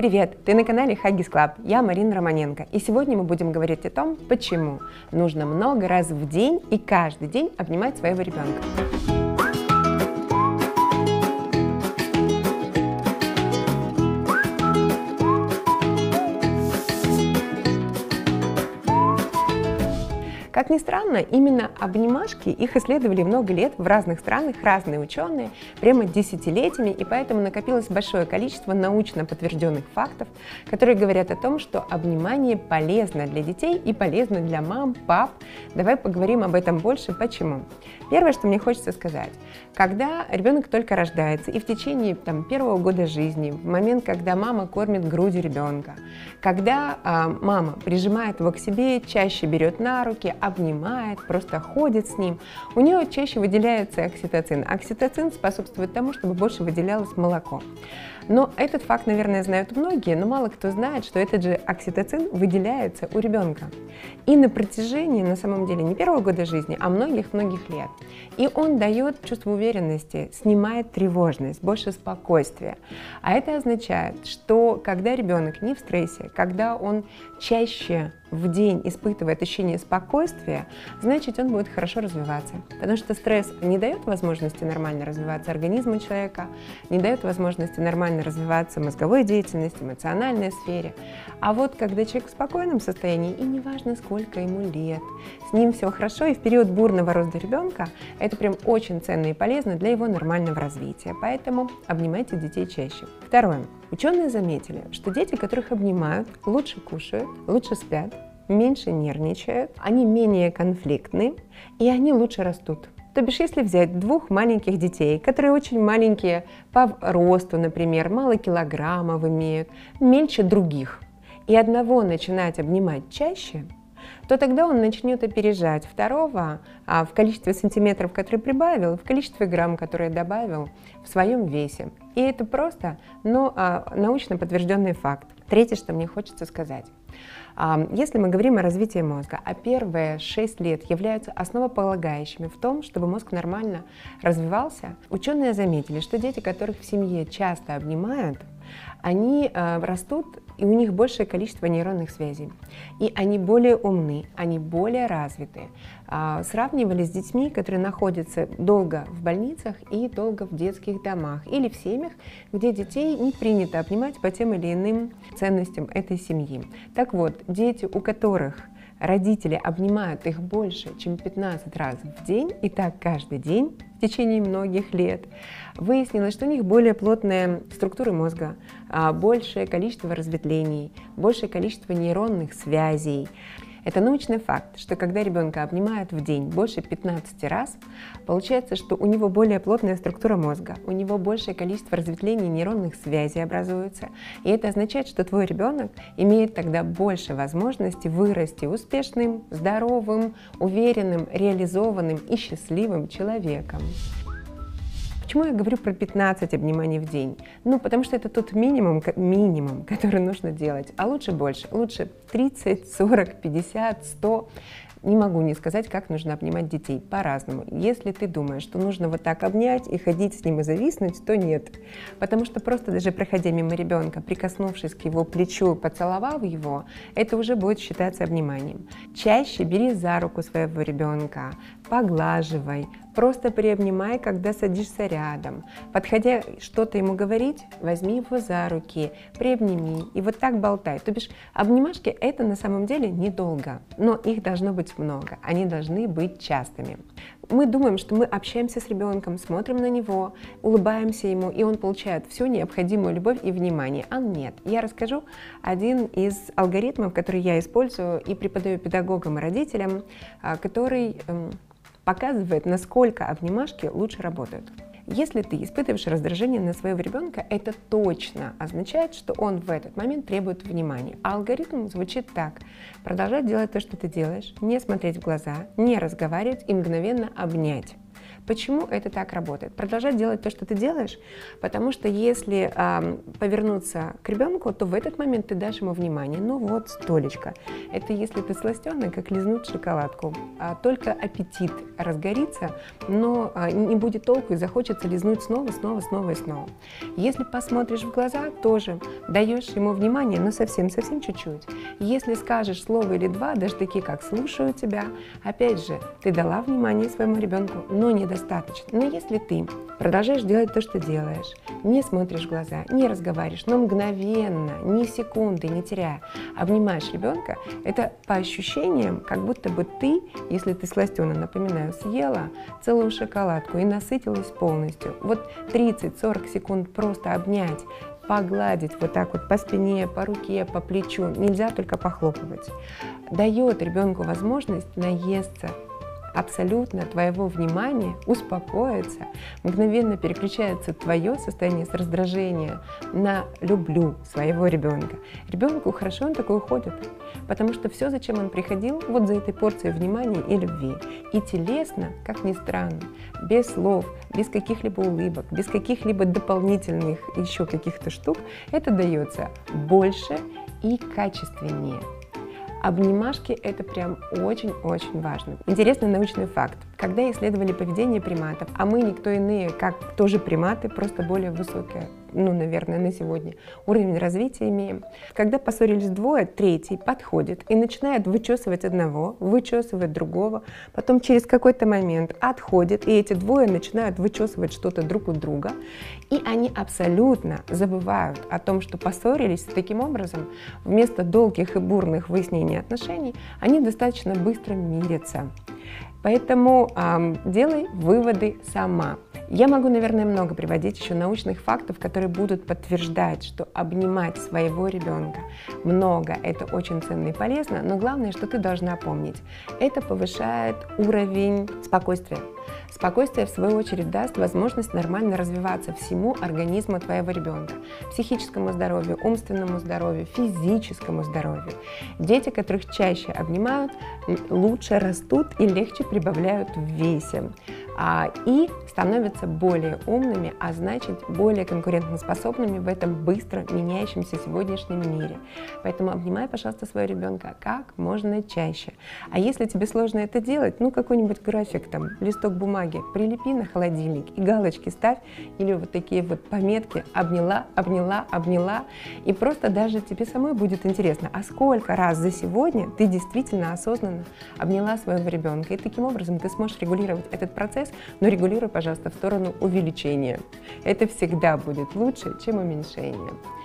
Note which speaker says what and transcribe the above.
Speaker 1: Привет! Ты на канале Huggies Club. Я Марина Романенко. И сегодня мы будем говорить о том, почему нужно много раз в день и каждый день обнимать своего ребенка. Как ни странно, именно обнимашки, их исследовали много лет в разных странах, разные ученые, прямо десятилетиями, и поэтому накопилось большое количество научно подтвержденных фактов, которые говорят о том, что обнимание полезно для детей и полезно для мам, пап. Давай поговорим об этом больше. Почему? Первое, что мне хочется сказать, когда ребенок только рождается и в течение там, первого года жизни, в момент, когда мама кормит грудью ребенка, когда а, мама прижимает его к себе, чаще берет на руки, обнимает, просто ходит с ним, у нее чаще выделяется окситоцин. Окситоцин способствует тому, чтобы больше выделялось молоко. Но этот факт, наверное, знают многие, но мало кто знает, что этот же окситоцин выделяется у ребенка. И на протяжении, на самом деле, не первого года жизни, а многих-многих лет. И он дает чувство уверенности, снимает тревожность, больше спокойствия. А это означает, что когда ребенок не в стрессе, когда он чаще в день испытывает ощущение спокойствия, значит, он будет хорошо развиваться. Потому что стресс не дает возможности нормально развиваться организму человека, не дает возможности нормально развиваться мозговой деятельности, эмоциональной сфере. А вот когда человек в спокойном состоянии, и неважно, сколько ему лет, с ним все хорошо, и в период бурного роста ребенка это прям очень ценно и полезно для его нормального развития. Поэтому обнимайте детей чаще. Второе. Ученые заметили, что дети, которых обнимают, лучше кушают, лучше спят, меньше нервничают, они менее конфликтны и они лучше растут. То бишь, если взять двух маленьких детей, которые очень маленькие по росту, например, мало килограммов имеют, меньше других, и одного начинать обнимать чаще, то тогда он начнет опережать второго а в количестве сантиметров, которые прибавил, в количестве грамм, которые добавил в своем весе. И это просто, но а, научно подтвержденный факт. Третье, что мне хочется сказать. А, если мы говорим о развитии мозга, а первые 6 лет являются основополагающими в том, чтобы мозг нормально развивался, ученые заметили, что дети, которых в семье часто обнимают, они э, растут, и у них большее количество нейронных связей. И они более умны, они более развиты. Э, сравнивали с детьми, которые находятся долго в больницах и долго в детских домах или в семьях, где детей не принято обнимать по тем или иным ценностям этой семьи. Так вот, дети, у которых родители обнимают их больше, чем 15 раз в день, и так каждый день в течение многих лет, выяснилось, что у них более плотная структура мозга, а, большее количество разветвлений, большее количество нейронных связей. Это научный факт, что когда ребенка обнимают в день больше 15 раз, получается, что у него более плотная структура мозга, у него большее количество разветвлений нейронных связей образуется. И это означает, что твой ребенок имеет тогда больше возможности вырасти успешным, здоровым, уверенным, реализованным и счастливым человеком. Почему я говорю про 15 обниманий в день? Ну, потому что это тот минимум, минимум, который нужно делать. А лучше больше. Лучше 30, 40, 50, 100. Не могу не сказать, как нужно обнимать детей по-разному. Если ты думаешь, что нужно вот так обнять и ходить с ним и зависнуть, то нет. Потому что просто даже проходя мимо ребенка, прикоснувшись к его плечу, поцеловав его, это уже будет считаться обниманием. Чаще бери за руку своего ребенка, поглаживай, просто приобнимай, когда садишься рядом. Подходя что-то ему говорить, возьми его за руки, приобними и вот так болтай. То бишь обнимашки это на самом деле недолго, но их должно быть много, они должны быть частыми. Мы думаем, что мы общаемся с ребенком, смотрим на него, улыбаемся ему, и он получает всю необходимую любовь и внимание. А нет. Я расскажу один из алгоритмов, который я использую и преподаю педагогам и родителям, а, который эм, показывает, насколько обнимашки лучше работают. Если ты испытываешь раздражение на своего ребенка, это точно означает, что он в этот момент требует внимания. А алгоритм звучит так. Продолжать делать то, что ты делаешь, не смотреть в глаза, не разговаривать и мгновенно обнять. Почему это так работает? Продолжать делать то, что ты делаешь, потому что если э, повернуться к ребенку, то в этот момент ты дашь ему внимание. Ну вот, столечко. Это если ты сластенный, как лизнуть шоколадку. А только аппетит разгорится, но э, не будет толку и захочется лизнуть снова, снова, снова и снова. Если посмотришь в глаза, тоже даешь ему внимание, но совсем-совсем чуть-чуть. Если скажешь слово или два, даже такие, как «слушаю тебя», опять же, ты дала внимание своему ребенку, но недостаточно. Но если ты продолжаешь делать то, что делаешь, не смотришь в глаза, не разговариваешь, но мгновенно, ни секунды не теряя, обнимаешь ребенка, это по ощущениям, как будто бы ты, если ты сластена, напоминаю, съела целую шоколадку и насытилась полностью. Вот 30-40 секунд просто обнять, погладить вот так вот по спине, по руке, по плечу, нельзя только похлопывать, дает ребенку возможность наесться абсолютно твоего внимания успокоится, мгновенно переключается твое состояние с раздражения на «люблю» своего ребенка. Ребенку хорошо, он такой уходит, потому что все, зачем он приходил, вот за этой порцией внимания и любви. И телесно, как ни странно, без слов, без каких-либо улыбок, без каких-либо дополнительных еще каких-то штук, это дается больше и качественнее. Обнимашки – это прям очень-очень важно. Интересный научный факт. Когда исследовали поведение приматов, а мы никто иные, как тоже приматы, просто более высокое ну, наверное, на сегодня. Уровень развития имеем. Когда поссорились двое, третий подходит и начинает вычесывать одного, вычесывать другого, потом через какой-то момент отходит, и эти двое начинают вычесывать что-то друг у друга, и они абсолютно забывают о том, что поссорились, таким образом, вместо долгих и бурных выяснений отношений, они достаточно быстро мирятся. Поэтому э, делай выводы сама. Я могу, наверное, много приводить еще научных фактов, которые будут подтверждать, что обнимать своего ребенка много, это очень ценно и полезно, но главное, что ты должна помнить, это повышает уровень спокойствия. Спокойствие, в свою очередь, даст возможность нормально развиваться всему организму твоего ребенка, психическому здоровью, умственному здоровью, физическому здоровью. Дети, которых чаще обнимают, лучше растут и легче прибавляют в весе а, и становятся более умными, а значит более конкурентоспособными в этом быстро меняющемся сегодняшнем мире. Поэтому обнимай, пожалуйста, своего ребенка как можно чаще. А если тебе сложно это делать, ну какой-нибудь график, там, листок бумаги, прилепи на холодильник и галочки ставь, или вот такие вот пометки обняла, обняла, обняла, и просто даже тебе самой будет интересно, а сколько раз за сегодня ты действительно осознанно обняла своего ребенка, и таким образом ты сможешь регулировать этот процесс, но регулируй, пожалуйста, в сторону увеличения. Это всегда будет лучше, чем уменьшение.